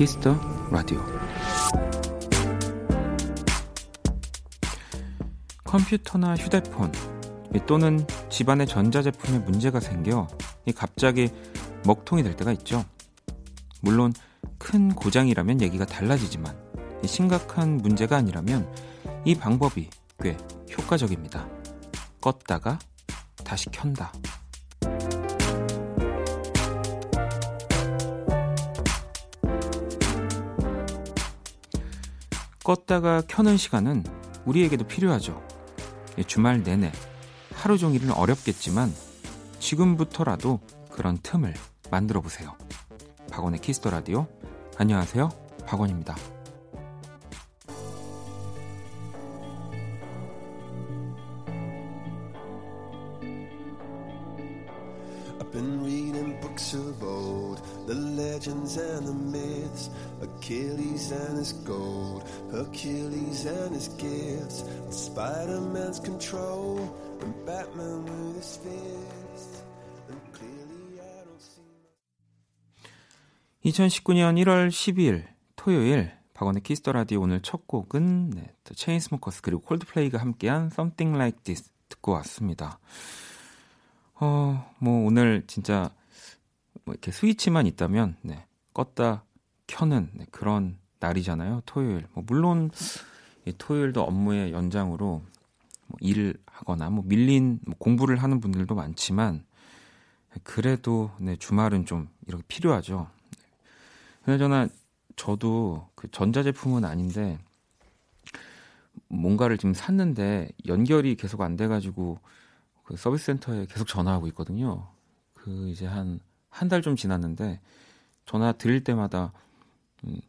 키스터 라디오 컴퓨터나 휴대폰 또는 집안의 전자제품에 문제가 생겨 갑자기 먹통이 될 때가 있죠. 물론 큰 고장이라면 얘기가 달라지지만 심각한 문제가 아니라면 이 방법이 꽤 효과적입니다. 껐다가 다시 켠다. 껐다가 켜는 시간은 우리에게도 필요하죠. 주말 내내 하루 종일은 어렵겠지만 지금부터라도 그런 틈을 만들어 보세요. 박원의 키스터 라디오. 안녕하세요. 박원입니다. Spider-Man's control, and Batman with his fist. And clearly I don't see. 2019년 1월 12일 토요일 박원의 키스터 라디오 오늘 첫 곡은 네, 체인스모커스 그리고 콜드플레이가 함께한 Something Like This 듣고 왔습니다. 어, 뭐 오늘 진짜 뭐 이렇게 스위치만 있다면 네, 껐다 켜는 네, 그런 날이잖아요. 토요일. 뭐 물론 이 토요일도 업무의 연장으로 뭐 일을 하거나 뭐 밀린 뭐 공부를 하는 분들도 많지만 그래도 네, 주말은 좀 이렇게 필요하죠. 그나저나 저도 그 전자제품은 아닌데 뭔가를 지금 샀는데 연결이 계속 안 돼가지고 그 서비스 센터에 계속 전화하고 있거든요. 그 이제 한 한 달 좀 지났는데 전화 드릴 때마다 음,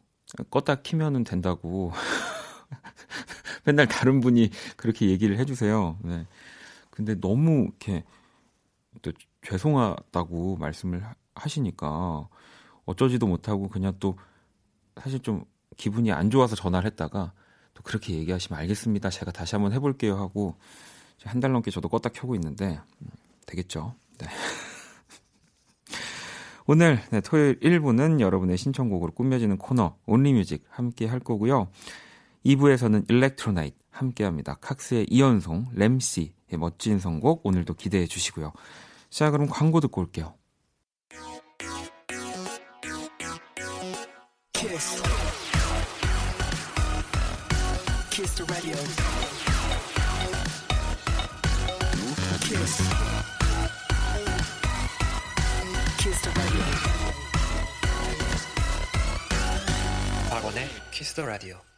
껐다 키면은 된다고 맨날 다른 분이 그렇게 얘기를 해주세요. 네. 근데 너무 이렇게 또 죄송하다고 말씀을 하시니까 어쩌지도 못하고 그냥 또 사실 좀 기분이 안 좋아서 전화를 했다가 또 그렇게 얘기하시면 알겠습니다. 제가 다시 한번 해볼게요 하고 한 달 넘게 저도 껐다 켜고 있는데 음, 되겠죠. 네. 오늘 네, 토요일 1부는 여러분의 신청곡으로 꾸며지는 코너 Only Music 함께 할 거고요. 2부에서는 Electro Night 함께 합니다. 칵스의 이현송, 램씨의 멋진 선곡 오늘도 기대해 주시고요. 자, 그럼 광고 듣고 올게요. Kiss. Kiss 키스. 박원의 키스 더 라디오.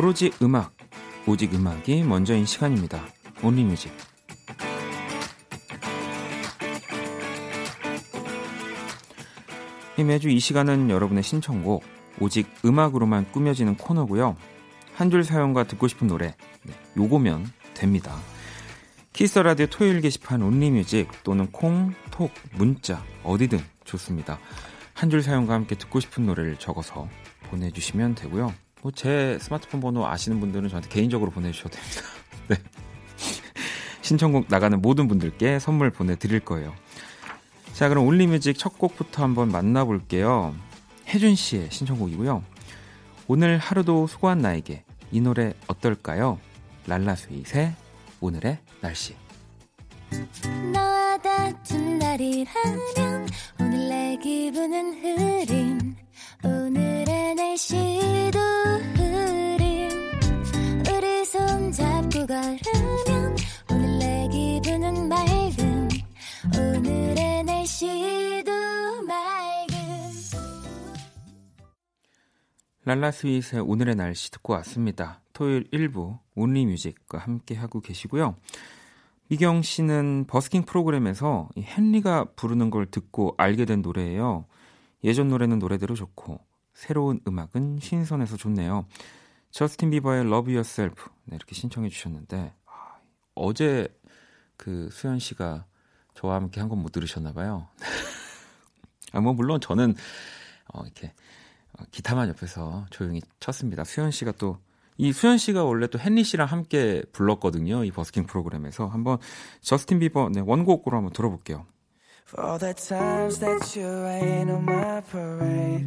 오로지 음악, 오직 음악이 먼저인 시간입니다. Only Music. 매주 이 시간은 여러분의 신청곡 오직 음악으로만 꾸며지는 코너고요. 한 줄 사연과 듣고 싶은 노래 네, 요거면 됩니다. Kiss Radio 토요일 게시판 Only Music 또는 콩, 톡, 문자 어디든 좋습니다. 한 줄 사연과 함께 듣고 싶은 노래를 적어서 보내주시면 되고요. 뭐 제 스마트폰 번호 아시는 분들은 저한테 개인적으로 보내주셔도 됩니다. 네. 신청곡 나가는 모든 분들께 선물 보내드릴 거예요. 자, 그럼 올리뮤직 첫 곡부터 한번 만나볼게요. 혜준 씨의 신청곡이고요. 오늘 하루도 수고한 나에게 이 노래 어떨까요? 랄라스윗의 오늘의 날씨. 너와 다툰 날이라면 오늘 내 기분은 흐린 오늘 의 날씨도 흐린 우리 손 잡고 걸으면 오늘 내 기분은 맑은 오늘의 날씨도 맑은 랄라스윗의 오늘의 날씨 듣고 왔습니다. 토요일 1부 온리 뮤직과 함께 하고 계시고요. 미경 씨는 버스킹 프로그램에서 헨리가 부르는 걸 듣고 알게 된 노래예요. 예전 노래는 노래대로 좋고 새로운 음악은 신선해서 좋네요. 저스틴 비버의 Love Yourself 네, 이렇게 신청해 주셨는데 아, 어제 그 수현 씨가 저와 함께 한 건 못 들으셨나 봐요. 아, 뭐 물론 저는 어, 이렇게 어, 기타만 옆에서 조용히 쳤습니다. 수현 씨가 또 이 수현 씨가 원래 또 헨리 씨랑 함께 불렀거든요. 이 버스킹 프로그램에서 한번 저스틴 비버 네, 원곡으로 한번 들어볼게요. For the times that you rain on my parade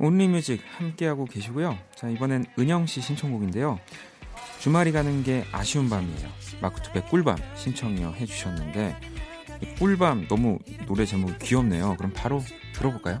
온리뮤직 함께하고 계시고요. 자, 이번엔 은영 씨 신청곡인데요. 주말이 가는 게 아쉬운 밤이에요. 마크투의 꿀밤 신청이요 해주셨는데 꿀밤 너무 노래 제목 귀엽네요. 그럼 바로 들어볼까요?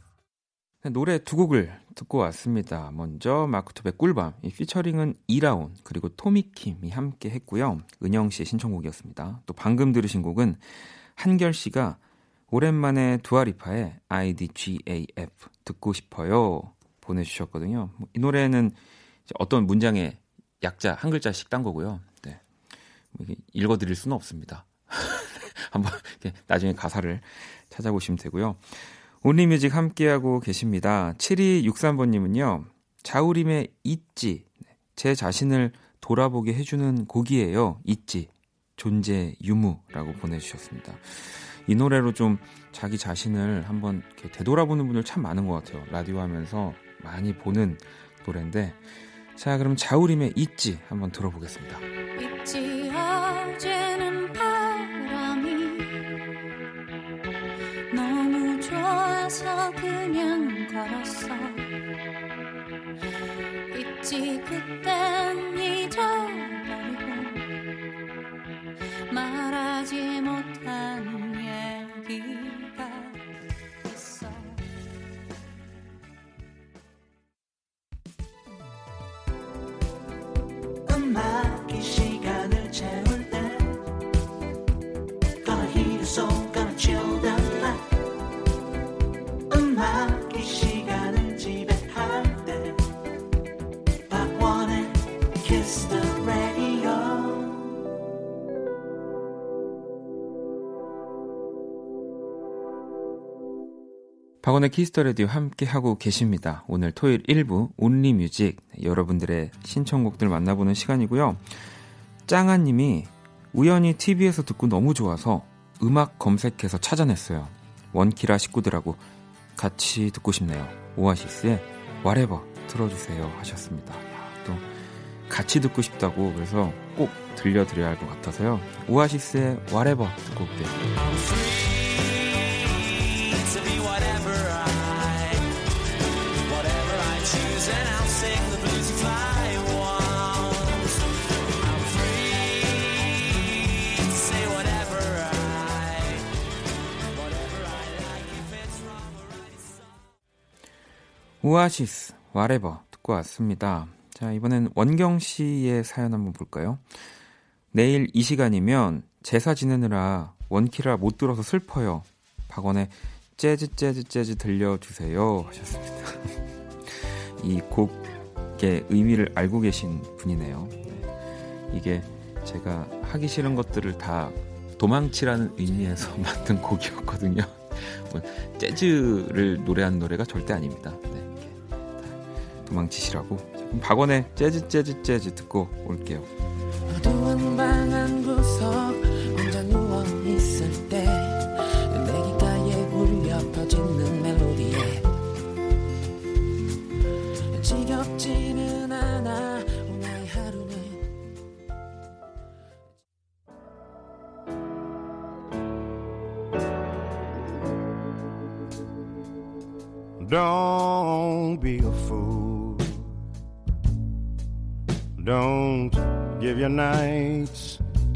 노래 두 곡을 듣고 왔습니다. 먼저 마크투의 꿀밤, 이 피처링은 이라온 그리고 토미킴이 함께 했고요. 은영 씨의 신청곡이었습니다. 또 방금 들으신 곡은 한결 씨가 오랜만에 두아리파의 IDGAF 듣고 싶어요 보내주셨거든요. 이 노래는 어떤 문장의 약자 한 글자씩 딴 거고요. 네. 뭐 읽어드릴 수는 없습니다. 한번 나중에 가사를 찾아보시면 되고요. 온리뮤직 함께하고 계십니다. 7263번님은요, 자우림의 있지. 제 자신을 돌아보게 해주는 곡이에요. 있지. 존재 유무라고 보내주셨습니다. 이 노래로 좀 자기 자신을 한번 되돌아보는 분들 참 많은 것 같아요. 라디오 하면서 많이 보는 노래인데. 자, 그럼 자우림의 있지 한번 들어보겠습니다. 있지 어제 좋아서 그냥 걸었어. 있지 그땐 잊어버리고 말하지 못한 박원의 Kiss the Radio 함께 하고 계십니다. 오늘 토요일 1부 Only Music 여러분들의 신청곡들 만나보는 시간이고요. 짱아님이 우연히 TV에서 듣고 너무 좋아서 음악 검색해서 찾아냈어요. 원키라 식구들하고 같이 듣고 싶네요. 오아시스의 Whatever 틀어주세요 하셨습니다. 또 같이 듣고 싶다고 그래서 꼭 들려드려야 할 것 같아서요. 오아시스의 Whatever 듣고 올게요. 오아시스, 와레버 듣고 왔습니다. 자, 이번엔 원경 씨의 사연 한번 볼까요? 내일 이 시간이면 제사 지내느라 원키라 못 들어서 슬퍼요. 박원의 재즈 재즈 재즈 들려주세요 하셨습니다. 이 곡의 의미를 알고 계신 분이네요. 네. 이게 제가 하기 싫은 것들을 다 도망치라는 의미에서 만든 곡이었거든요. 뭐 재즈를 노래하는 노래가 절대 아닙니다. 네, 도망치시라고. 박원의 재즈 재즈 재즈 듣고 올게요.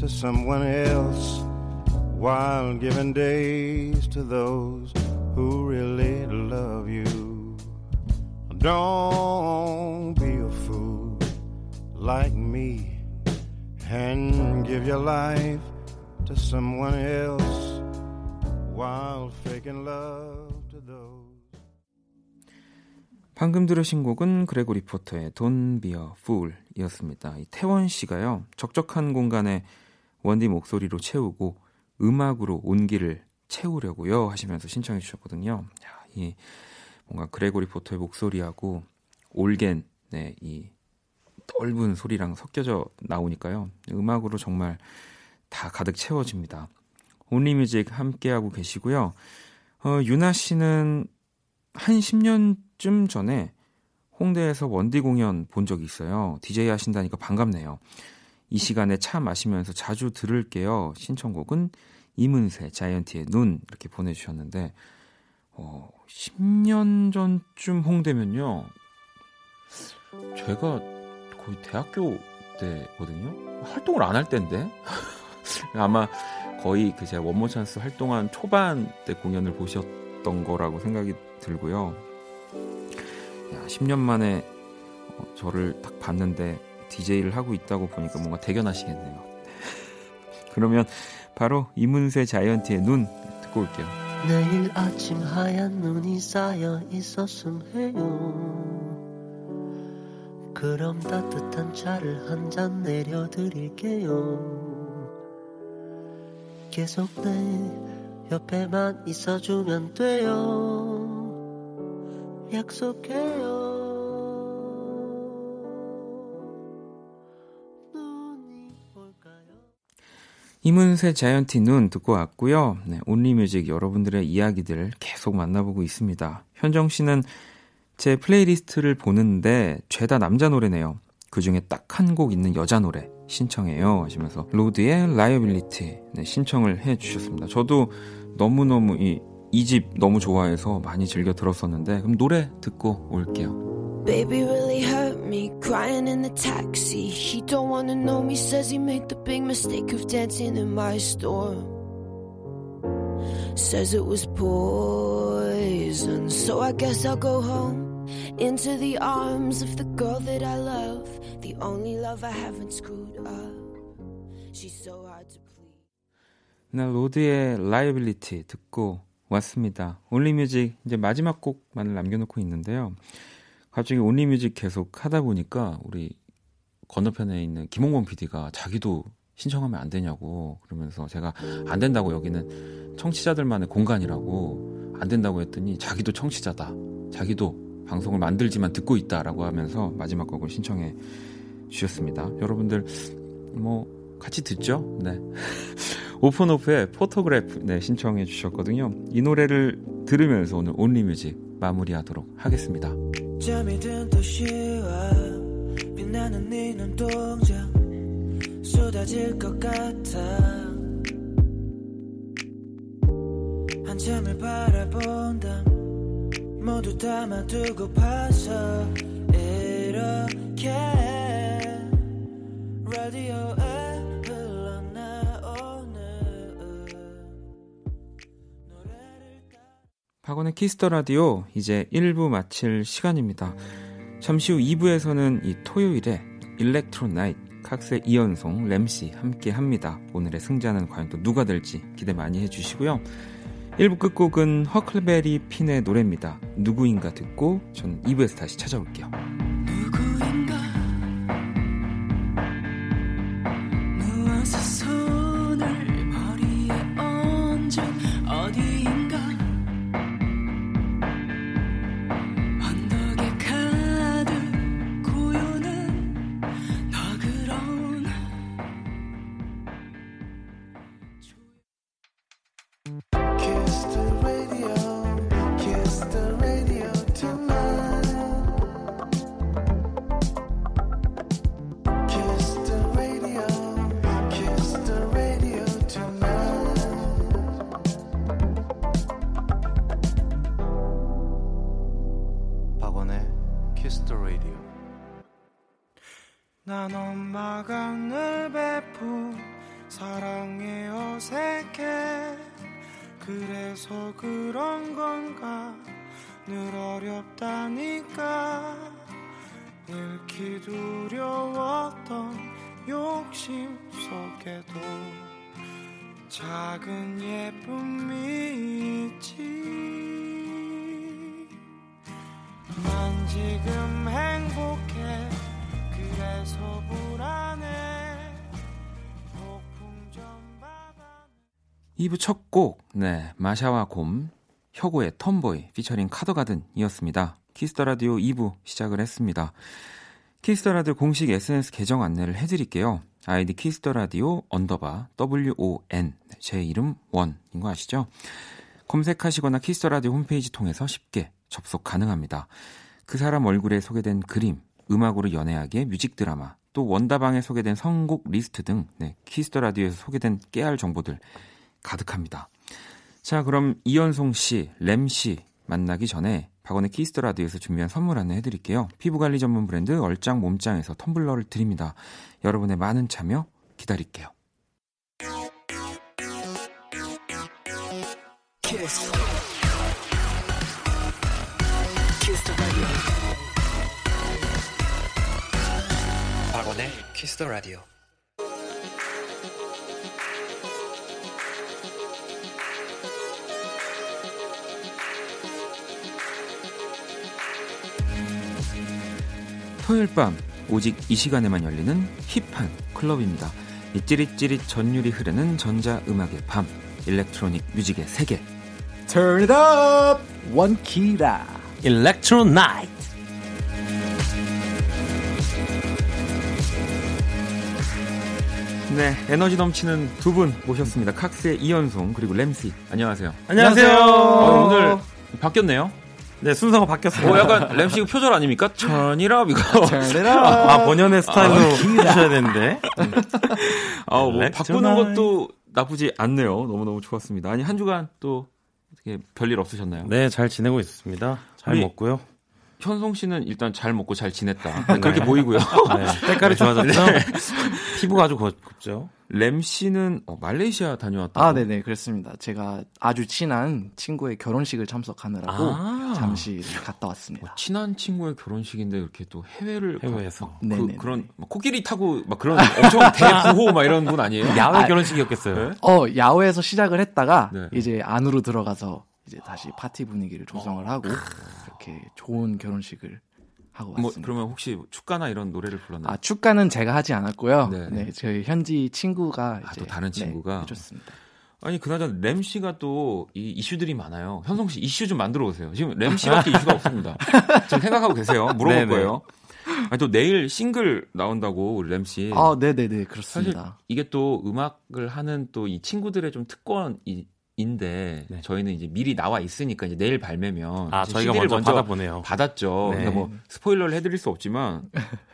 To someone else while giving days to those who really love you. Don't be a fool like me and give your life to someone else while faking love to those. 방금 들으신 곡은 그레고 리 포터의 Don't Be a Fool 이었습니다. 태원 씨가요, 적적한 공간에 원디 목소리로 채우고 음악으로 온기를 채우려고요 하시면서 신청해 주셨거든요. 야, 이 뭔가 그레고리 포터의 목소리하고 올겐, 네, 이 넓은 소리랑 섞여져 나오니까요. 음악으로 정말 다 가득 채워집니다. 온리뮤직 함께하고 계시고요. 어, 유나 씨는 한 10년쯤 전에 홍대에서 원디 공연 본 적이 있어요. DJ 하신다니까 반갑네요. 이 시간에 차 마시면서 자주 들을게요. 신청곡은 이문세, 자이언티의 눈 이렇게 보내주셨는데 어, 10년 전쯤 홍대면요. 제가 거의 대학교 때거든요. 활동을 안 할 때인데 아마 거의 그 제가 원모 찬스 활동한 초반 때 공연을 보셨던 거라고 생각이 들고요. 야, 10년 만에 어, 저를 딱 봤는데 DJ를 하고 있다고 보니까 뭔가 대견하시겠네요. 그러면 바로 이문세 자이언티의 눈 듣고 올게요. 내일 아침 하얀 눈이 쌓여 있었음 해요. 그럼 따뜻한 차를 한 잔 내려드릴게요. 계속 내 옆에만 있어주면 돼요. 약속해요. 이문세 자이언티 눈 듣고 왔고요. 네, Only Music 여러분들의 이야기들 계속 만나보고 있습니다. 현정 씨는 제 playlist를 보는데 죄다 남자 노래네요. 그 중에 딱 한 곡 있는 여자 노래 신청해요 하시면서 로드의 Liability 네, 신청을 해 주셨습니다. 저도 너무너무 이 이 집 너무 좋아해서 많이 즐겨 들었었는데 그럼 노래 듣고 올게요. Baby really hurt me crying in the taxi. He don't wanna know me says he made the big mistake of dancing in my store. Says it was poison. So I guess I'll go home into the arms of the girl that I love. The only love I haven't screwed up. She's so hard to please. 나 로드의 Liability 듣고 왔습니다. Only Music 이제 마지막 곡만을 남겨놓고 있는데요. 갑자기 Only Music 계속 하다 보니까 우리 건너편에 있는 김홍범 PD가 자기도 신청하면 안 되냐고 그러면서 제가 안 된다고 여기는 청취자들만의 공간이라고 안 된다고 했더니 자기도 청취자다. 자기도 방송을 만들지만 듣고 있다라고 하면서 마지막 곡을 신청해 주셨습니다. 여러분들 뭐 같이 듣죠? 네. 오프온오프의 Photograph 네, 신청해 주셨거든요. 이 노래를 들으면서 오늘 Only Music 마무리하도록 하겠습니다. 잠이 든 도시와 빛나는 네 눈동자 쏟아질 것 같아. 한참을 바라본다. 모두 담아두고 파서 이렇게. 라디오에 박원의 Kiss the Radio 이제 1부 마칠 시간입니다. 잠시 후 2부에서는 이 토요일에 Electro Night 칵스의 이현송 램씨 함께 합니다. 오늘의 승자는 과연 또 누가 될지 기대 많이 해주시고요. 1부 끝곡은 허클베리 핀의 노래입니다. 누구인가 듣고 저는 2부에서 다시 찾아올게요. 2부 첫 곡, 네, 마샤와 곰, 혁오의 Tomboy, featuring 카더가든이었습니다. Kiss the Radio 2부 시작을 했습니다. Kiss the Radio 공식 SNS 계정 안내를 해드릴게요. 아이디 Kiss the Radio underbar WON, 제 이름 원인 거 아시죠? 검색하시거나 Kiss the Radio 홈페이지 통해서 쉽게 접속 가능합니다. 그 사람 얼굴에 소개된 그림, 음악으로 연애하게 뮤직 드라마, 또 원다방에 소개된 선곡 리스트 등 네, Kiss the Radio에서 소개된 깨알 정보들 가득합니다. 자, 그럼 이현송 씨, 램 씨 만나기 전에 박원의 Kiss the Radio에서 준비한 선물 안내 해드릴게요. 피부관리 전문 브랜드 얼짱 몸짱에서 텀블러를 드립니다. 여러분의 많은 참여 기다릴게요. Radio. 박원의 Kiss the radio. 토요일 밤 오직 이 시간에만 열리는 힙한 클럽입니다. 이 찌릿찌릿 전율이 흐르는 전자 음악의 밤, electronic music의 세계. Turn it up! 원키라. Electro Night. 네, 에너지 넘치는 두 분 모셨습니다. 칵스의 이현송 그리고 램씨. 안녕하세요. 안녕하세요. 어, 오늘 바뀌었네요. 네 순서가 바뀌었어요. 오, 약간 램씨 표절 아닙니까? 천이라 이거. Turn it up! 아 본연의 스타일로 하셔야 되는데. 아, 뭐 일렉트로나이트. 바꾸는 것도 나쁘지 않네요. 너무 너무 좋았습니다. 아니 한 주간 또 어떻게 별일 없으셨나요? 네 잘 지내고 있습니다. 잘 우리- 먹고요. 현송 씨는 일단 잘 먹고 잘 지냈다. 그렇게 보이고요. 네, 때깔이 좋아졌죠. 피부가 아주 곱죠 램 씨는 어, 말레이시아 다녀왔다. 아, 네네, 그렇습니다. 제가 아주 친한 친구의 결혼식을 참석하느라고 아. 잠시 갔다 왔습니다. 친한 친구의 결혼식인데 이렇게 또 해외를 해외에서. 가- 그, 막 코끼리 타고 막 그런 엄청 대부호 막 이런 분 아니에요? 야외 아, 결혼식이었겠어요. 어, 야외에서 시작을 했다가 네. 이제 안으로 들어가서 이제 다시 파티 분위기를 조성을 하고 이렇게 좋은 결혼식을 하고 뭐 왔습니다. 그러면 혹시 축가나 이런 노래를 불렀나요? 아, 축가는 제가 하지 않았고요. 네. 네, 저희 현지 친구가 아, 이제 또 다른 네, 친구가? 해줬습니다. 아니 그나저나 램 씨가 또 이 이슈들이 많아요. 현송 씨 이슈 좀 만들어 오세요. 지금 램 씨밖에 이슈가 없습니다. 지금 생각하고 계세요. 물어볼 네네. 거예요. 아니 또 내일 싱글 나온다고 우리 램 씨. 아, 네 네네, 사실 그렇습니다. 이게 또 음악을 하는 또 이 친구들의 좀 특권 인데 네. 저희는 이제 미리 나와 있으니까 이제 내일 발매면 아 저희가 CD를 먼저 받아보네요. 받았죠. 네. 그러니까 뭐 스포일러를 해드릴 수 없지만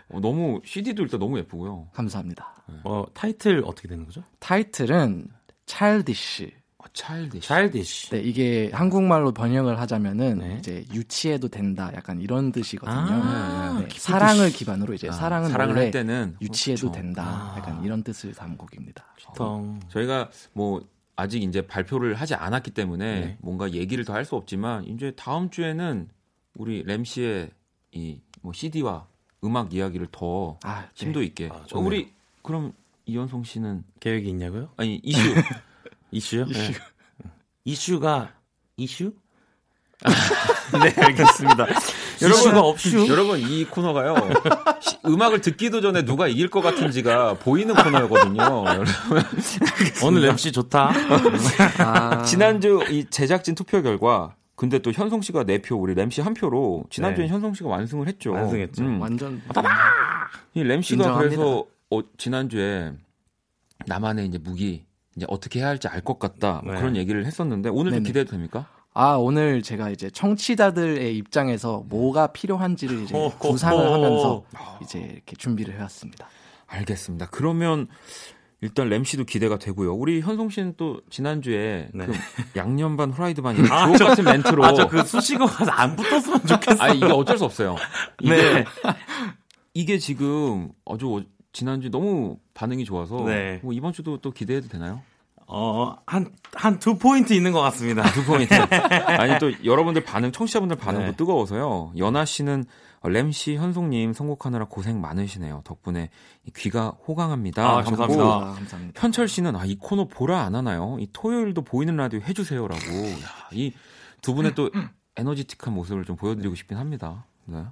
어, 너무 CD도 일단 너무 예쁘고요. 감사합니다. 어 타이틀 어떻게 되는 거죠? 타이틀은 childish. 어, 차일드. Childish. 네, 이게 한국말로 번역을 하자면은 네. 이제 유치해도 된다. 약간 이런 뜻이거든요. 아, 네, 기쁘듯이. 사랑을 기반으로 이제 아, 사랑은 사랑을 할 때는 유치해도 그렇죠. 된다. 아. 약간 이런 뜻을 담은 곡입니다. 텅. 저희가 뭐 아직 이제 발표를 하지 않았기 때문에 네. 뭔가 얘기를 더 할 수 없지만 이제 다음 주에는 우리 램 씨의 이 뭐 CD와 음악 이야기를 더 아, 네. 심도 있게. 아, 어. 우리 그럼 이현송 씨는 계획이 있냐고요? 아니 이슈 이슈요? 이슈. 네. 이슈가 이슈? 네 알겠습니다. 이슈가 없슈. 여러분 이 코너가요 시- 음악을 듣기도 전에 누가 이길 것 같은지가 보이는 코너거든요. 여러분. 오늘 MC 좋다. 아, 지난주 이 제작진 투표 결과 근데 또 현송 씨가 4표, 우리 램 씨 한 표로 지난주에 네. 현송 씨가 완승을 했죠. 완승했죠. 음. 완전 이램 씨가 인정합니다. 그래서 어, 지난주에 나만의 이제 무기 이제 어떻게 해야 할지 알 것 같다 뭐 네. 그런 얘기를 했었는데 오늘 좀 네네. 기대도 됩니까? 아, 오늘 제가 이제 청취자들의 입장에서 뭐가 필요한지를 이제 호, 호, 구상을 호. 하면서 이제 이렇게 준비를 해왔습니다. 알겠습니다. 그러면 일단 램 씨도 기대가 되고요. 우리 현송 씨는 또 지난주에 네. 그 양념 반 후라이드 반 이렇게 주옥 같은 멘트로 아, 저그 수식어가 안 붙었으면 좋겠어요. 아 이게 어쩔 수 없어요. 이게 네. 이게 지금 아주 지난주 너무 반응이 좋아서 네. 뭐 이번 주도 또 기대해도 되나요? 어, 한, 한 두 포인트 있는 것 같습니다. 두 포인트. 아니 또 여러분들 반응, 청취자분들 반응도 네. 뜨거워서요. 연아 씨는 램씨 현송님 선곡하느라 고생 많으시네요. 덕분에 이 귀가 호강합니다. 아, 감사합니다. 아, 감사합니다. 현철 씨는 아 이 코너 보라 안 하나요? 이 토요일도 보이는 라디오 해주세요라고. 이 두 분의 또 에너지틱한 모습을 좀 보여드리고 싶긴 합니다. 네.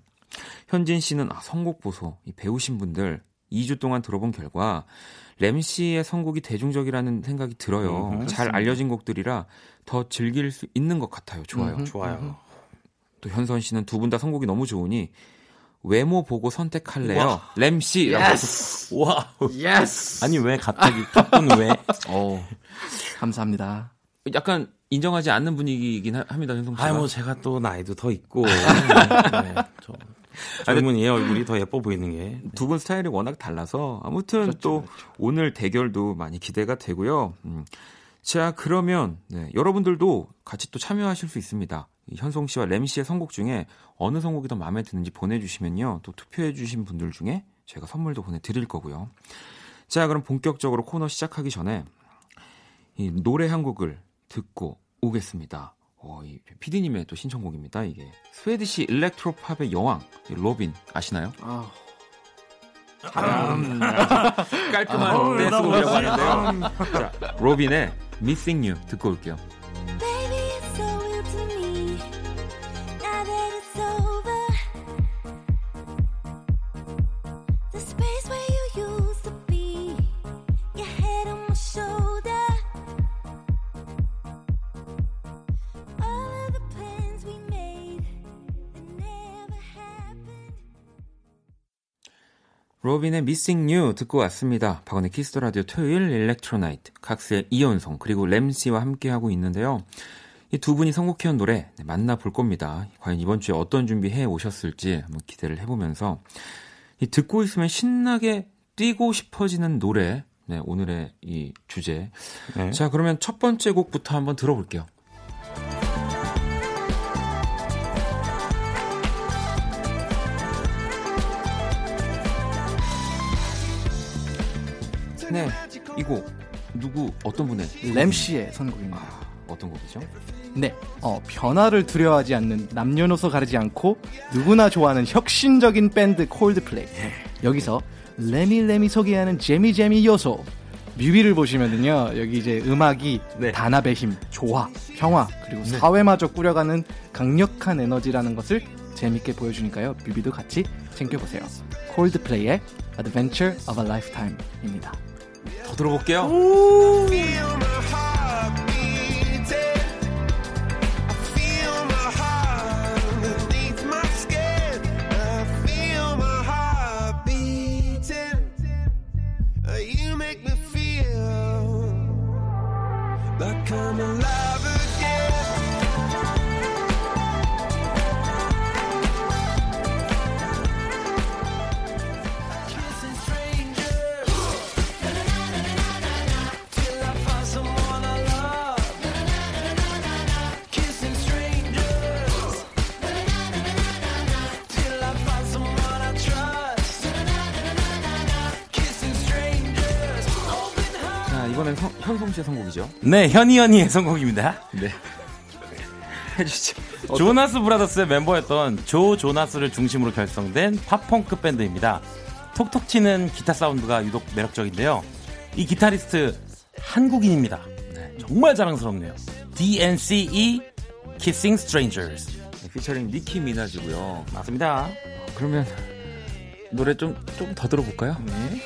현진 씨는 아 선곡 보소. 이 배우신 분들 2주 동안 들어본 결과 램 씨의 선곡이 대중적이라는 생각이 들어요. 음, 잘 알려진 곡들이라 더 즐길 수 있는 것 같아요. 좋아요. 음. 좋아요. 또 현선 씨는 두 분 다 선곡이 너무 좋으니 외모 보고 선택할래요. 램 씨. Yes. 와 yes. 아니, 왜 갑자기 가쁜 왜? 어. 감사합니다. 약간 인정하지 않는 분위기이긴 하- 합니다, 현성 씨가. 아, 뭐 제가 또 나이도 더 있고. 네, 저, 젊은이의 얼굴이 더 예뻐 보이는 게. 두 분 스타일이 워낙 달라서 아무튼 그렇죠, 또 그렇죠. 오늘 대결도 많이 기대가 되고요. 음. 자 그러면 네, 여러분들도 같이 또 참여하실 수 있습니다. 이 현송 씨와 램 씨의 선곡 중에 어느 선곡이 더 마음에 드는지 보내주시면요. 또 투표해주신 분들 중에 제가 선물도 보내드릴 거고요. 자 그럼 본격적으로 코너 시작하기 전에 이 노래 한 곡을 듣고 오겠습니다. 어, 이 PD님의 또 신청곡입니다. 이게 Swedish electropop의 여왕 이 로빈 아시나요? 아, 깔끔한 아, 댄스 곡이라고 하는데요. 자, 로빈의 Missing You 듣고 올게요. 로빈의 Missing You 듣고 왔습니다. 박원의 Kiss the Radio 토요일 Electro Night 칵스의 이현송 그리고 램 씨와 함께하고 있는데요. 이 두 분이 선곡해온 노래 네, 만나볼 겁니다. 과연 이번 주에 어떤 준비해 오셨을지 한번 기대를 해보면서 이 듣고 있으면 신나게 뛰고 싶어지는 노래 네, 오늘의 이 주제. 네. 자 그러면 첫 번째 곡부터 한번 들어볼게요. 이 곡 누구 어떤 분의 램 씨의 선곡입니다. 아, 어떤 곡이죠? 네, 어, 변화를 두려워하지 않는 남녀노소 가리지 않고 누구나 좋아하는 혁신적인 밴드 콜드플레이. 여기서 레미레미 소개하는 재미재미 요소. 뮤비를 보시면은요 여기 이제 음악이 네. 단합의 힘, 조화, 평화 그리고 사회마저 꾸려가는 강력한 에너지라는 것을 재밌게 보여주니까요 뮤비도 같이 챙겨보세요. 콜드플레이의 Adventure of a Lifetime입니다. 더 들어볼게요. 곡이죠. 네, 현이 현이의 선곡입니다. 네. 해주시죠. 조나스 브라더스의 멤버였던 조 조나스를 중심으로 결성된 팝펑크 밴드입니다. 톡톡 튀는 기타 사운드가 유독 매력적인데요. 이 기타리스트 한국인입니다. 네, 정말 자랑스럽네요. DNCE Kissing Strangers. 네, 피처링 니키 미나즈고요. 맞습니다. 그러면 노래 좀 좀 더 들어볼까요? 네.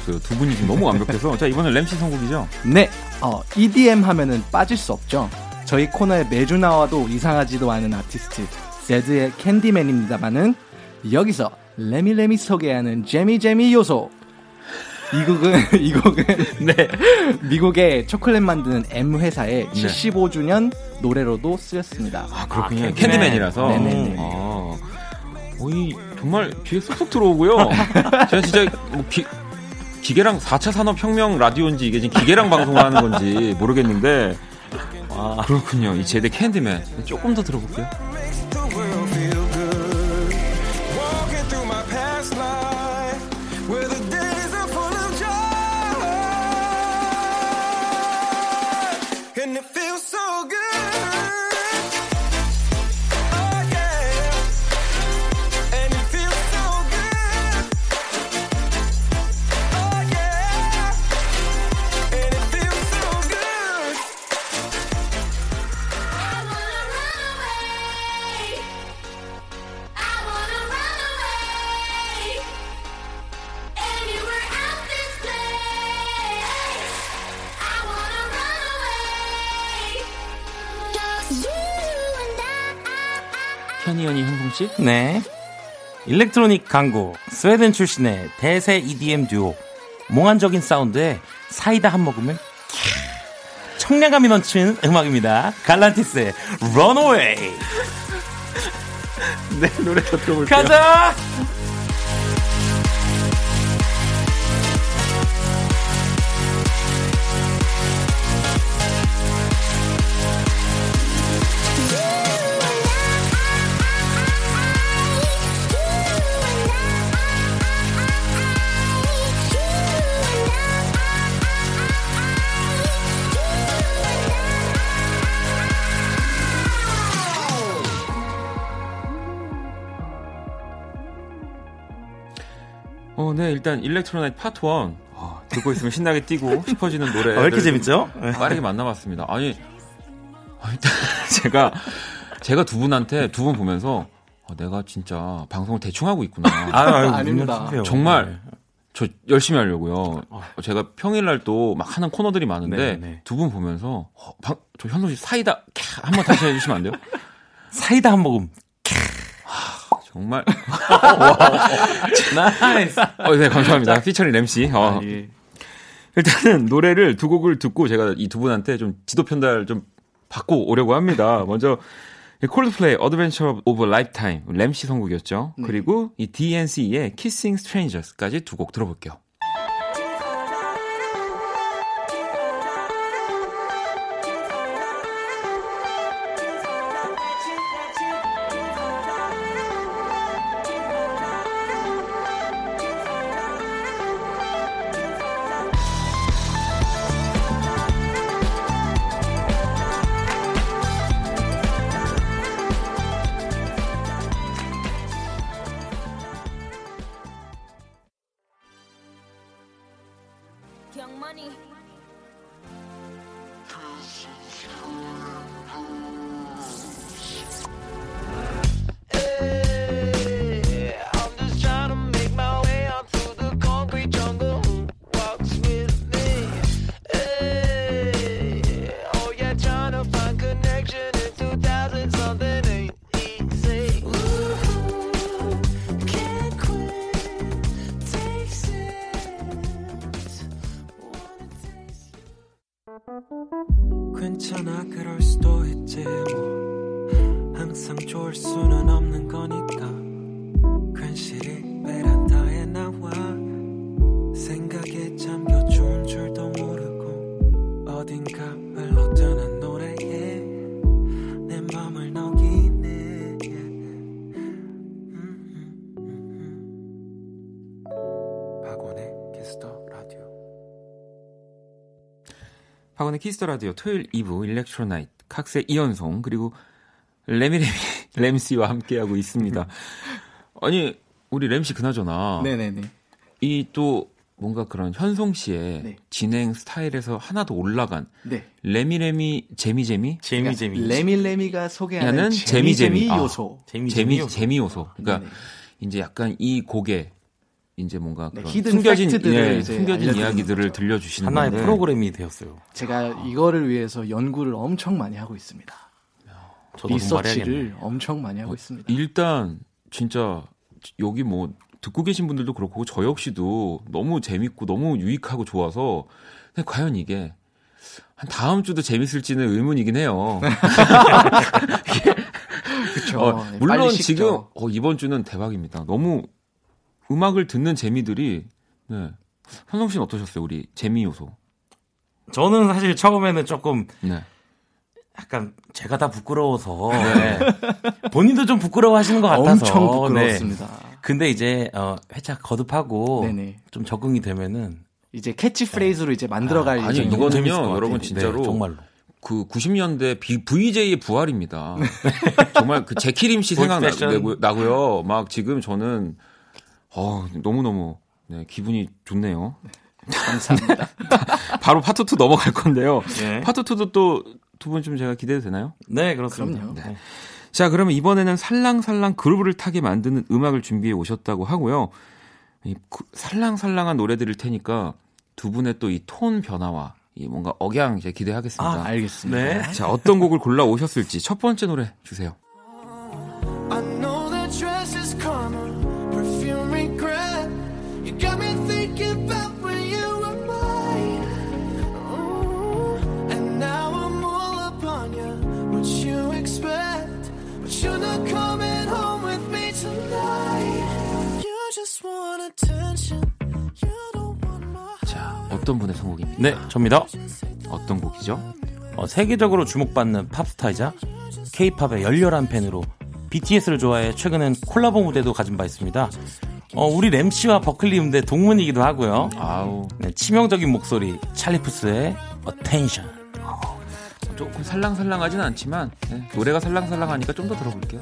없어요. 두 분이 지금 너무 완벽해서. 자, 이번엔 램씨 선곡이죠? 네, 어, EDM 하면은 빠질 수 없죠. 저희 코너에 매주 나와도 이상하지도 않은 아티스트 제드의 Candyman입니다만은 여기서 레미레미 소개하는 재미재미 요소. 이 곡은 이 곡은 네 미국의 초콜릿 만드는 M 회사의 75주년 노래로도 쓰였습니다. 아, 그렇군요. Candyman. Candyman이라서. 네네네. 아, 거의 정말 귀에 쏙쏙 들어오고요. 제가 진짜 뭐 기, 기계랑 4차 산업혁명 라디오인지 이게 지금 기계랑 방송을 하는 건지 모르겠는데. 아, 그렇군요. 이 제대 캔디맨. 조금 더 들어볼게요. 씨? 네. 일렉트로닉 강국 스웨덴 출신의 대세 EDM 듀오 몽환적인 사운드에 사이다 한 모금을 캬, 청량감이 넘치는 음악입니다. 갈란티스의 Runaway. 네, 노래 더 들어볼게요. 가자. 네, 일단 일렉트로나이트 파트 1. 어, 듣고 있으면 신나게 뛰고 싶어지는 노래. 왜 이렇게 재밌죠? 빠르게 만나봤습니다. 아니, 어, 일단 제가, 제가 두 분한테 두 분 보면서 어, 내가 진짜 방송을 대충 하고 있구나. 아유, 아닙니다. 정말 저 열심히 하려고요. 어, 제가 평일날 또 막 하는 코너들이 많은데 네, 네. 두분 보면서 어, 방, 저 현송 씨 사이다 캬, 한번 다시 해주시면 안 돼요? 사이다 한 모금. 정말. nice. 어, 네, 감사합니다. 피처링 램씨. 어, 아, 예. 일단은 노래를 두 곡을 듣고 제가 이 두 분한테 좀 지도 편달 좀 받고 오려고 합니다. 먼저 콜드플레이 Adventure of a Lifetime 램씨 선곡이었죠. 그리고 이 DNCE의 Kissing Strangers까지 두 곡 들어볼게요. 괜찮아 그럴 수도 있지. 뭐 항상 좋을 수는 없는 거니까 키스 더 라디오 토요일 2부 일렉트로나이트 칵스의 이현송 그리고 레미레미 램씨와 함께하고 있습니다. 아니 우리 램씨 그나저나 네네네. 이 또 뭔가 그런 현송 씨의 네. 진행 스타일에서 하나 더 올라간 네. 레미레미 재미재미 재미 재미. 레미레미가 소개하는 하는 재미 재미 재미, 아. 요소. 재미 재미 재미. 재미 요소. 그러니까 네네. 이제 약간 이 곡에 이제 뭔가 네, hidden 숨겨진 팩트들을 예, 이제 숨겨진 이야기들을 거죠. 들려주시는 하나의 건데 프로그램이 되었어요. 제가 이거를 위해서 연구를 엄청 많이 하고 있습니다. 리서치를 엄청 많이 하고 있습니다. 일단 진짜 여기 뭐 듣고 계신 분들도 그렇고 저 역시도 너무 재밌고 너무 유익하고 좋아서 근데 과연 이게 한 다음 주도 재밌을지는 의문이긴 해요. 그렇죠. 어, 물론 지금 어, 이번 주는 대박입니다. 너무 음악을 듣는 재미들이 네. 현성 씨는 어떠셨어요? 우리 재미 요소. 저는 사실 처음에는 조금 네. 약간 제가 다 부끄러워서 네. 본인도 좀 부끄러워하시는 것 같아서 엄청 네. 부끄러웠습니다. 근데 이제 어, 회차 거듭하고 네네. 좀 적응이 되면은 이제 캐치프레이즈로 이제 만들어갈 아니, 예정이에요. 이거는요. 여러분 네, 진짜로 정말로 그 90년대 비, VJ의 부활입니다. 정말 그 제키림 씨. 생각나고요. 막 지금 저는 어, 너무너무 네, 기분이 좋네요. 감사합니다. 바로 파트 2 넘어갈 건데요. 네. 파트 2도 또 두 분 좀 제가 기대도 되나요? 네 그렇습니다. 그럼요. 네. 자, 그러면 이번에는 살랑살랑 그루브를 타게 만드는 음악을 준비해 오셨다고 하고요. 이 그- 살랑살랑한 노래 들을 테니까 두 분의 또 이 톤 변화와 이 뭔가 억양 이제 기대하겠습니다. 아, 알겠습니다. 네. 자, 어떤 곡을 골라 오셨을지 첫 번째 노래 주세요. 어떤 분의 선곡입니까? 네, 접니다. 어떤 곡이죠? 어, 세계적으로 주목받는 팝스타이자 K-팝의 열렬한 팬으로 BTS를 좋아해 최근엔 콜라보 무대도 가진 바 있습니다. 어, 우리 램씨와 버클리 음대 동문이기도 하고요. 아우, 네, 치명적인 목소리 찰리푸스의 Attention. 조금 살랑살랑하진 않지만 네, 노래가 살랑살랑하니까 좀 더 들어볼게요.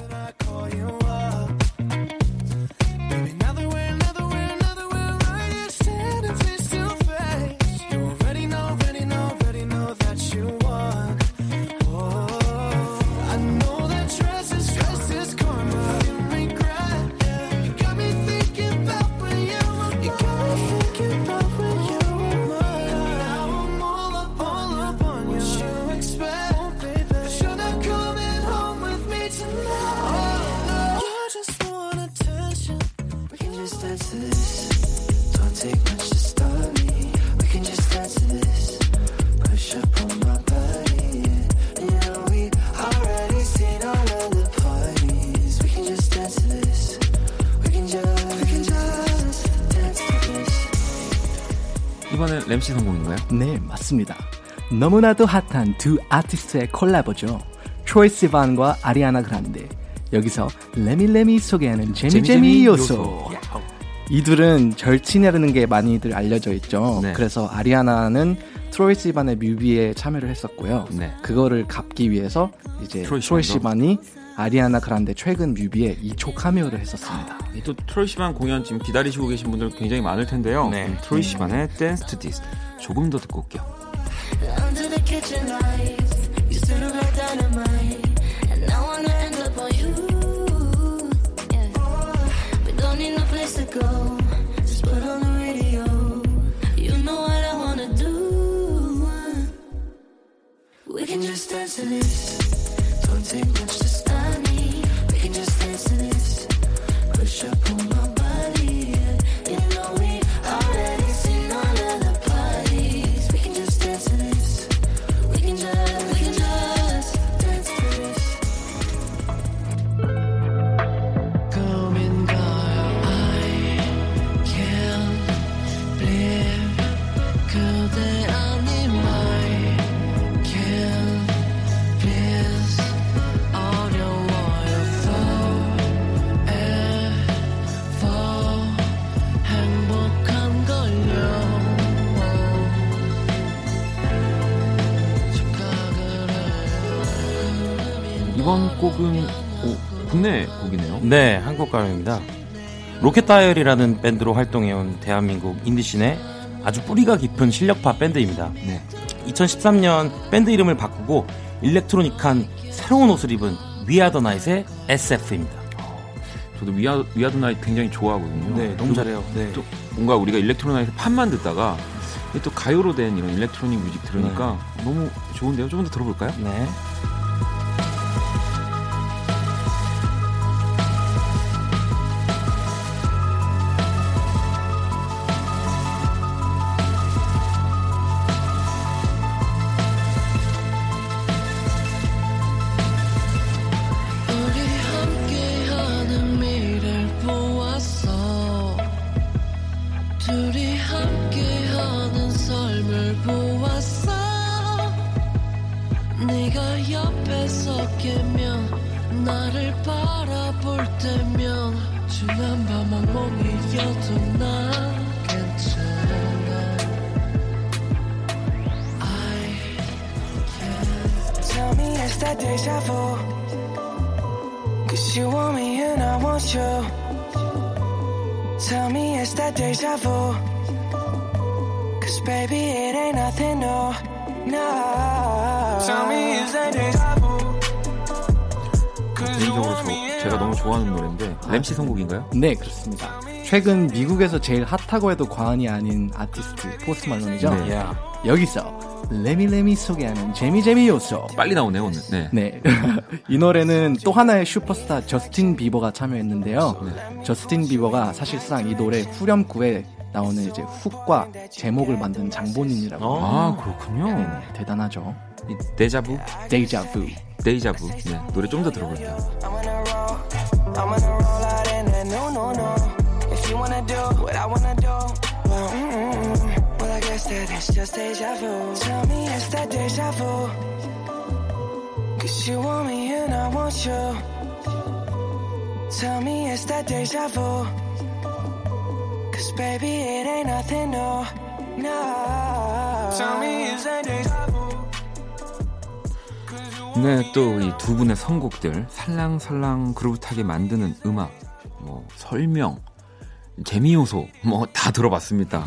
이번엔 램씨 선곡인가요? 네, 맞습니다. 너무나도 핫한 두 아티스트의 콜라보죠. 트로이 시반과 아리아나 그란데. 여기서 레미레미 소개하는 재미재미 요소. 요소. 이 둘은 절친이라는 게 많이들 알려져 있죠. 네. 그래서 아리아나는 트로이 시반의 뮤비에 참여를 했었고요. 네. 그거를 갚기 위해서 이제 트로이 트로이? 시반이 아리아나 그란데 최근 뮤비에 2초 카메오를 했었습니다. 이또 트로이 시반 공연 지금 기다리시고 계신 분들 굉장히 많을 텐데요. 네. 트로이 시반의 Dance to This 조금 더 듣고 올게요. Under the kitchen lights, you sit like dynamite, and now I wanna end up on you. Yeah. We don't need no place to go, just put on the radio. You know what I wanna do. We can just dance to this. Don't take much Chapeau 이번 곡은 오, 국내 곡이네요. 네, 한국 가요입니다. 로켓 다이얼이라는 밴드로 활동해온 대한민국 인디씬의 아주 뿌리가 깊은 실력파 밴드입니다. 네. 2013년 밴드 이름을 바꾸고 electronic한 새로운 옷을 입은 위아더나잇의 SF입니다. 저도 위아, 위아더나잇 굉장히 좋아하거든요. 네, 너무 잘해요. 네. 또 뭔가 우리가 일렉트로나이트 팝만 듣다가 또 가요로 된 이런 electronic music 들으니까 너무 좋은데요. 조금 더 들어볼까요? 네. That deja vu. Cause you want me and I want you. Tell me it's that deja vu. Cause baby, it ain't nothing new. No. Tell me it's that deja vu. 개인적으로 저, 제가 너무 좋아하는 노래인데 램씨 선곡인가요? 네, 그렇습니다. 최근 미국에서 제일 핫하고 해도 과언이 아닌 아티스트 포스트 말론이죠. 네. 야. 여기서 레미레미 소개하는 재미재미 요소. 빨리 나오네요 오늘. 네. 네. 이 노래는 또 하나의 슈퍼스타 저스틴 비버가 참여했는데요. 저스틴 비버가 사실상 이 노래 후렴구에 나오는 이제 훅과 제목을 만든 장본인이라고. 어. 아 그렇군요. 대단하죠. 이 Deja Vu, Deja Vu. Deja Vu. 네, 노래 좀 더 들어볼게요. Wanna do what I wanna do, well, mm-mm. well, I guess that it's just deja vu. Tell me it's that deja vu. Cause you want me and I want you. Tell me it's that deja vu. Cause baby, it ain't nothing new. No. Tell me it's that deja vu. 네, 또 이 두 분의 선곡들 살랑살랑 그루브하게 만드는 음악, 뭐 설명, 재미 요소 뭐 다 들어봤습니다.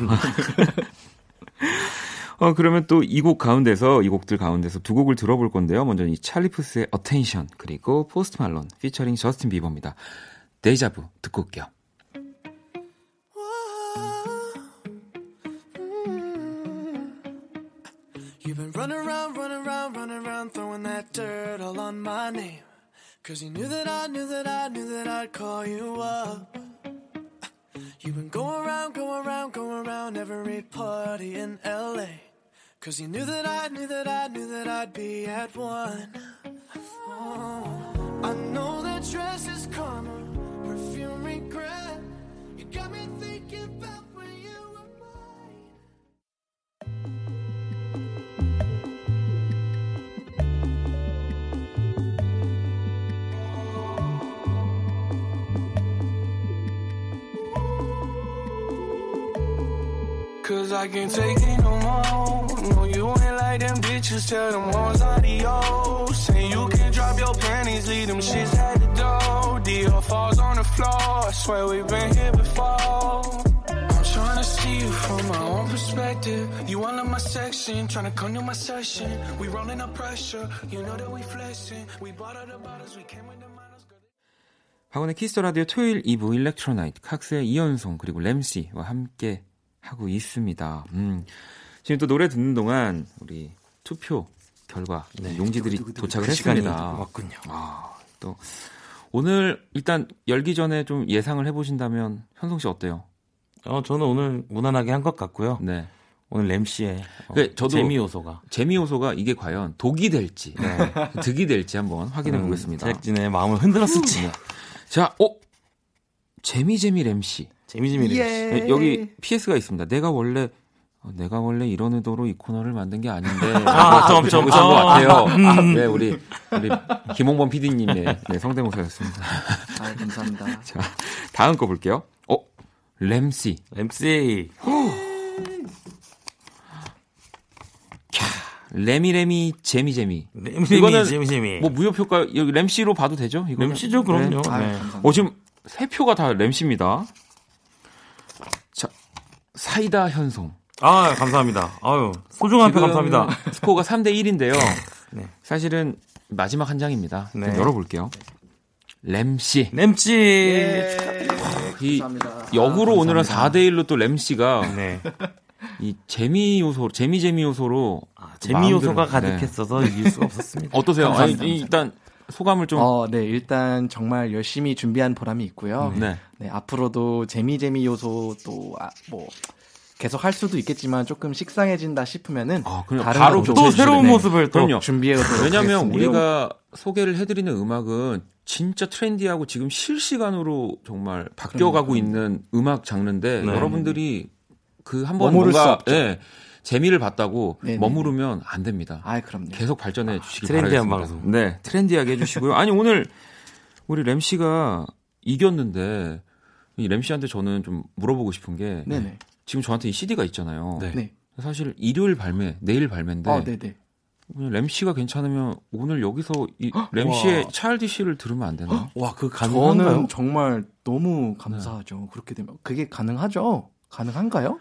어 그러면 또 이 곡 가운데서 이 곡들 가운데서 두 곡을 들어볼 건데요. 먼저 이 찰리푸스의 Attention 그리고 포스트 말론 피처링 저스틴 비버입니다. Deja Vu 듣고 올게요. You've been running around, running around, running around, throwing that dirt all on my name. Cause you knew that I knew that I knew that I'd call you up. You've been going around, going around, going around every party in LA. Cause you knew that I knew that I knew that I'd be at one. Oh, I know that dress is karma, perfume regret. Cause I can't take it no more. No, you ain't like them bitches. Tell them hoes adios. Say you can drop your panties, leave them shits at the door. Dior falls on the floor. I swear we've been here before. I'm trying to see you from my own perspective. You all in my section, trying to come to my session. We rolling up pressure. You know that we flexing. We bought all the bottles, we came with the models. 박원의 키스 라디오 토요일 2부 일렉트로나이트 칵스의 이연송 그리고 램씨와 함께 하고 있습니다. 음. 지금 또 노래 듣는 동안 우리 투표 결과 용지들이 도착을 그 했습니다. 왔군요. 아, 또 오늘 일단 열기 전에 좀 예상을 해보신다면 현송 씨 어때요? 어, 저는 오늘 무난하게 한 것 같고요. 네. 오늘 램씨의 어, 네, 저도- 재미 요소가 재미 요소가 이게 과연 독이 될지 득이 될지 한번 확인해 보겠습니다. 음, 제작진의 마음을 흔들었을지. 자, 어 재미 재미 램씨 재미재미 램씨. 네, 여기 PS가 있습니다. 내가 원래 어, 내가 원래 이런 의도로 이 코너를 만든 게 아닌데 아, 점, 점, 적으신 것 점. 같아요. 네, 우리 우리 김홍범 PD님의 네, 성대모사였습니다. 아, 감사합니다. 자, 다음 거 볼게요. 어, 램씨. 램씨. 레미 레미 재미 재미. 램씨 이거는 재미 재미. 뭐 무효 표가 여기 램씨로 봐도 되죠? 이거 램씨죠, 그럼요. 네. 아, 네. 어 지금 세 표가 다 램씨입니다. 사이다 현송. 아, 감사합니다. 아유, 소중한 표 감사합니다. 스코어가 3대 1인데요. 네. 사실은 마지막 한 장입니다. 좀 네. 열어볼게요. 램씨. 램씨. 이 감사합니다. 역으로 아, 오늘은 감사합니다. 4대 1로 또 램씨가 네. 이 재미 요소, 재미 재미 요소로 아, 재미 요소가 네. 가득했어서 이길 수가 없었습니다. 어떠세요? 아니, 감사합니다. 이- 일단 소감을 좀 어, 네, 일단 정말 열심히 준비한 보람이 있고요. 네. 네, 앞으로도 재미 재미 요소 또 아, 뭐 계속 할 수도 있겠지만 조금 식상해진다 싶으면은 아, 바로 거또 새로운 주시면 모습을 또 그럼요. 준비해 오도록 왜냐면 하겠습니다. 우리가 소개를 해드리는 음악은 진짜 트렌디하고 지금 실시간으로 정말 바뀌어가고 있는 음악 장르인데 네. 여러분들이 그 한번 뭔가 없죠. 예, 재미를 봤다고 네네. 머무르면 안 됩니다. 아, 그럼요. 계속 발전해 주시기 트렌디한 바라겠습니다. 방송. 네, 트렌디하게 해주시고요. 아니 오늘 우리 램 씨가 이겼는데 이램 씨한테 저는 좀 물어보고 싶은 게 네네. 지금 저한테 이 CD가 있잖아요. 네. 네. 사실 일요일 발매, 내일 발매인데 어, 네네. 램 씨가 괜찮으면 오늘 여기서 이램 씨의 와. 차일디 씨를 들으면 안 되나? 와, 그 저는 가능한가요? 정말 너무 감사하죠. 그렇게 되면 그게 가능하죠? 가능한가요?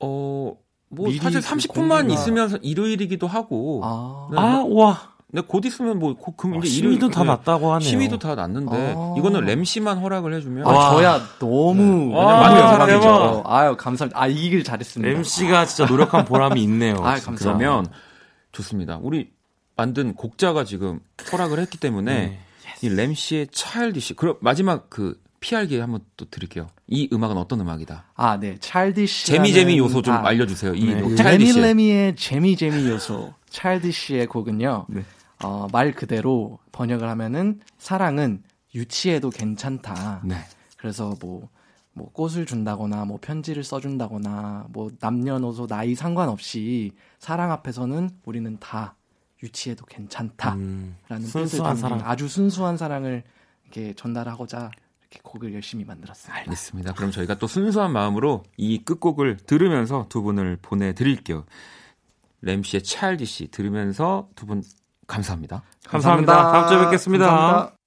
어, 뭐 미리 사실 그 30분만 공개가- 있으면 일요일이기도 하고. 아, 네. 아, 와. 근데 곧 있으면 뭐 고- 그럼 이제 심의도 일요일- 다 네. 났다고 하네요. 심의도 다 났는데 아. 이거는 램 씨만 허락을 해주면 아, 와. 저야 너무 네. 와. 영광이죠. 아유 감사합니다. 아 이 길 잘했습니다. MC가 진짜 노력한 보람이 있네요. 아. 감사합니다. 그러면 좋습니다. 우리 만든 곡자가 지금 허락을 했기 때문에 네. 이 램 씨의 차일디 씨. 그럼 마지막 그 PR기 한번 또 드릴게요. 이 음악은 어떤 음악이다? 아, 네. 찰디시. 재미 재미 요소 좀 아, 알려 주세요. 이 네. 레미레미의 재미 재미 요소. 찰디시의 곡은요. 네. 어, 말 그대로 번역을 하면은 사랑은 유치해도 괜찮다. 네. 그래서 뭐, 뭐 꽃을 준다거나 뭐 편지를 써준다거나 뭐 남녀노소 나이 상관없이 사랑 앞에서는 우리는 다 유치해도 괜찮다라는 음, 뜻을 순수한 담긴 사랑. 아주 순수한 사랑을 이렇게 전달하고자 이렇게 곡을 열심히 만들었습니다. 알겠습니다. 그럼 저희가 또 순수한 마음으로 이 끝곡을 들으면서 두 분을 보내드릴게요. 램 씨의 차일디 씨 들으면서 두분 감사합니다. 감사합니다. 다음 주에 뵙겠습니다. 감사합니다.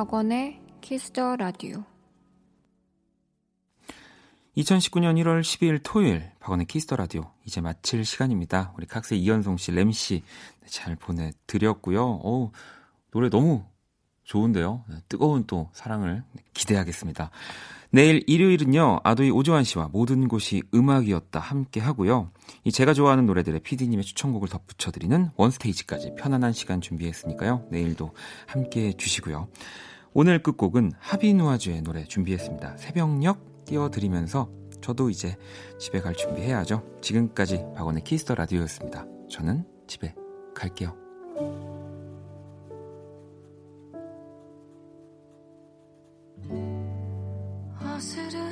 박원의 키스 더 라디오 2019년 1월 12일 토요일 박원의 키스 더 라디오 이제 마칠 시간입니다. 우리 칵스 이현송 씨, 램 씨 잘 보내드렸고요. 어우, 노래 너무 좋은데요. 네, 뜨거운 또 사랑을 기대하겠습니다. 내일 일요일은요 아도이 오주환 씨와 모든 곳이 음악이었다 함께 하고요. 이 제가 좋아하는 노래들의 PD님의 추천곡을 덧붙여드리는 원스테이지까지 편안한 시간 준비했으니까요. 내일도 함께 해주시고요. 오늘 끝곡은 하비누아주의 노래 준비했습니다. 새벽녘 띄워드리면서 저도 이제 집에 갈 준비해야죠. 지금까지 박원의 키스 더 라디오였습니다. 저는 집에 갈게요. 어스름